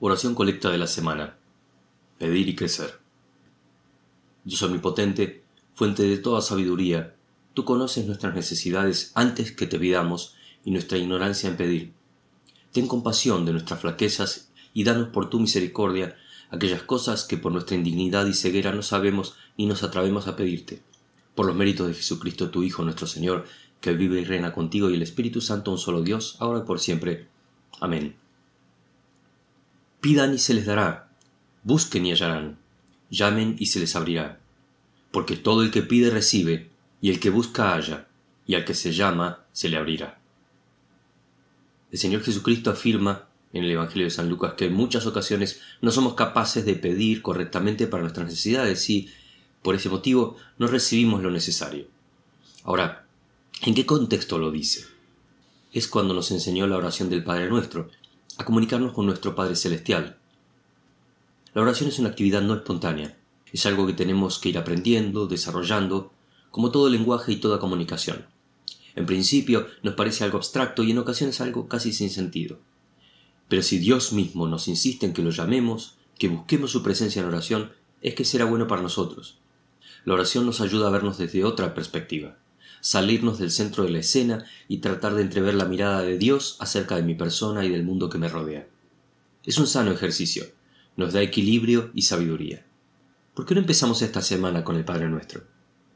Oración colecta de la semana. Pedir y crecer. Dios omnipotente, fuente de toda sabiduría, tú conoces nuestras necesidades antes que te pidamos y nuestra ignorancia en pedir. Ten compasión de nuestras flaquezas y danos por tu misericordia aquellas cosas que por nuestra indignidad y ceguera no sabemos ni nos atrevemos a pedirte. Por los méritos de Jesucristo tu Hijo nuestro Señor, que vive y reina contigo y el Espíritu Santo un solo Dios, ahora y por siempre. Amén. Pidan y se les dará, busquen y hallarán, llamen y se les abrirá. Porque todo el que pide recibe, y el que busca halla, y al que se llama se le abrirá. El Señor Jesucristo afirma en el Evangelio de San Lucas que en muchas ocasiones no somos capaces de pedir correctamente para nuestras necesidades y, por ese motivo, no recibimos lo necesario. Ahora, ¿en qué contexto lo dice? Es cuando nos enseñó la oración del Padre Nuestro, a comunicarnos con nuestro Padre Celestial. La oración es una actividad no espontánea, es algo que tenemos que ir aprendiendo, desarrollando, como todo lenguaje y toda comunicación. En principio nos parece algo abstracto y en ocasiones algo casi sin sentido. Pero si Dios mismo nos insiste en que lo llamemos, que busquemos su presencia en oración, es que será bueno para nosotros. La oración nos ayuda a vernos desde otra perspectiva salirnos del centro de la escena y tratar de entrever la mirada de Dios acerca de mi persona y del mundo que me rodea. Es un sano ejercicio, nos da equilibrio y sabiduría. ¿Por qué no empezamos esta semana con el Padre Nuestro?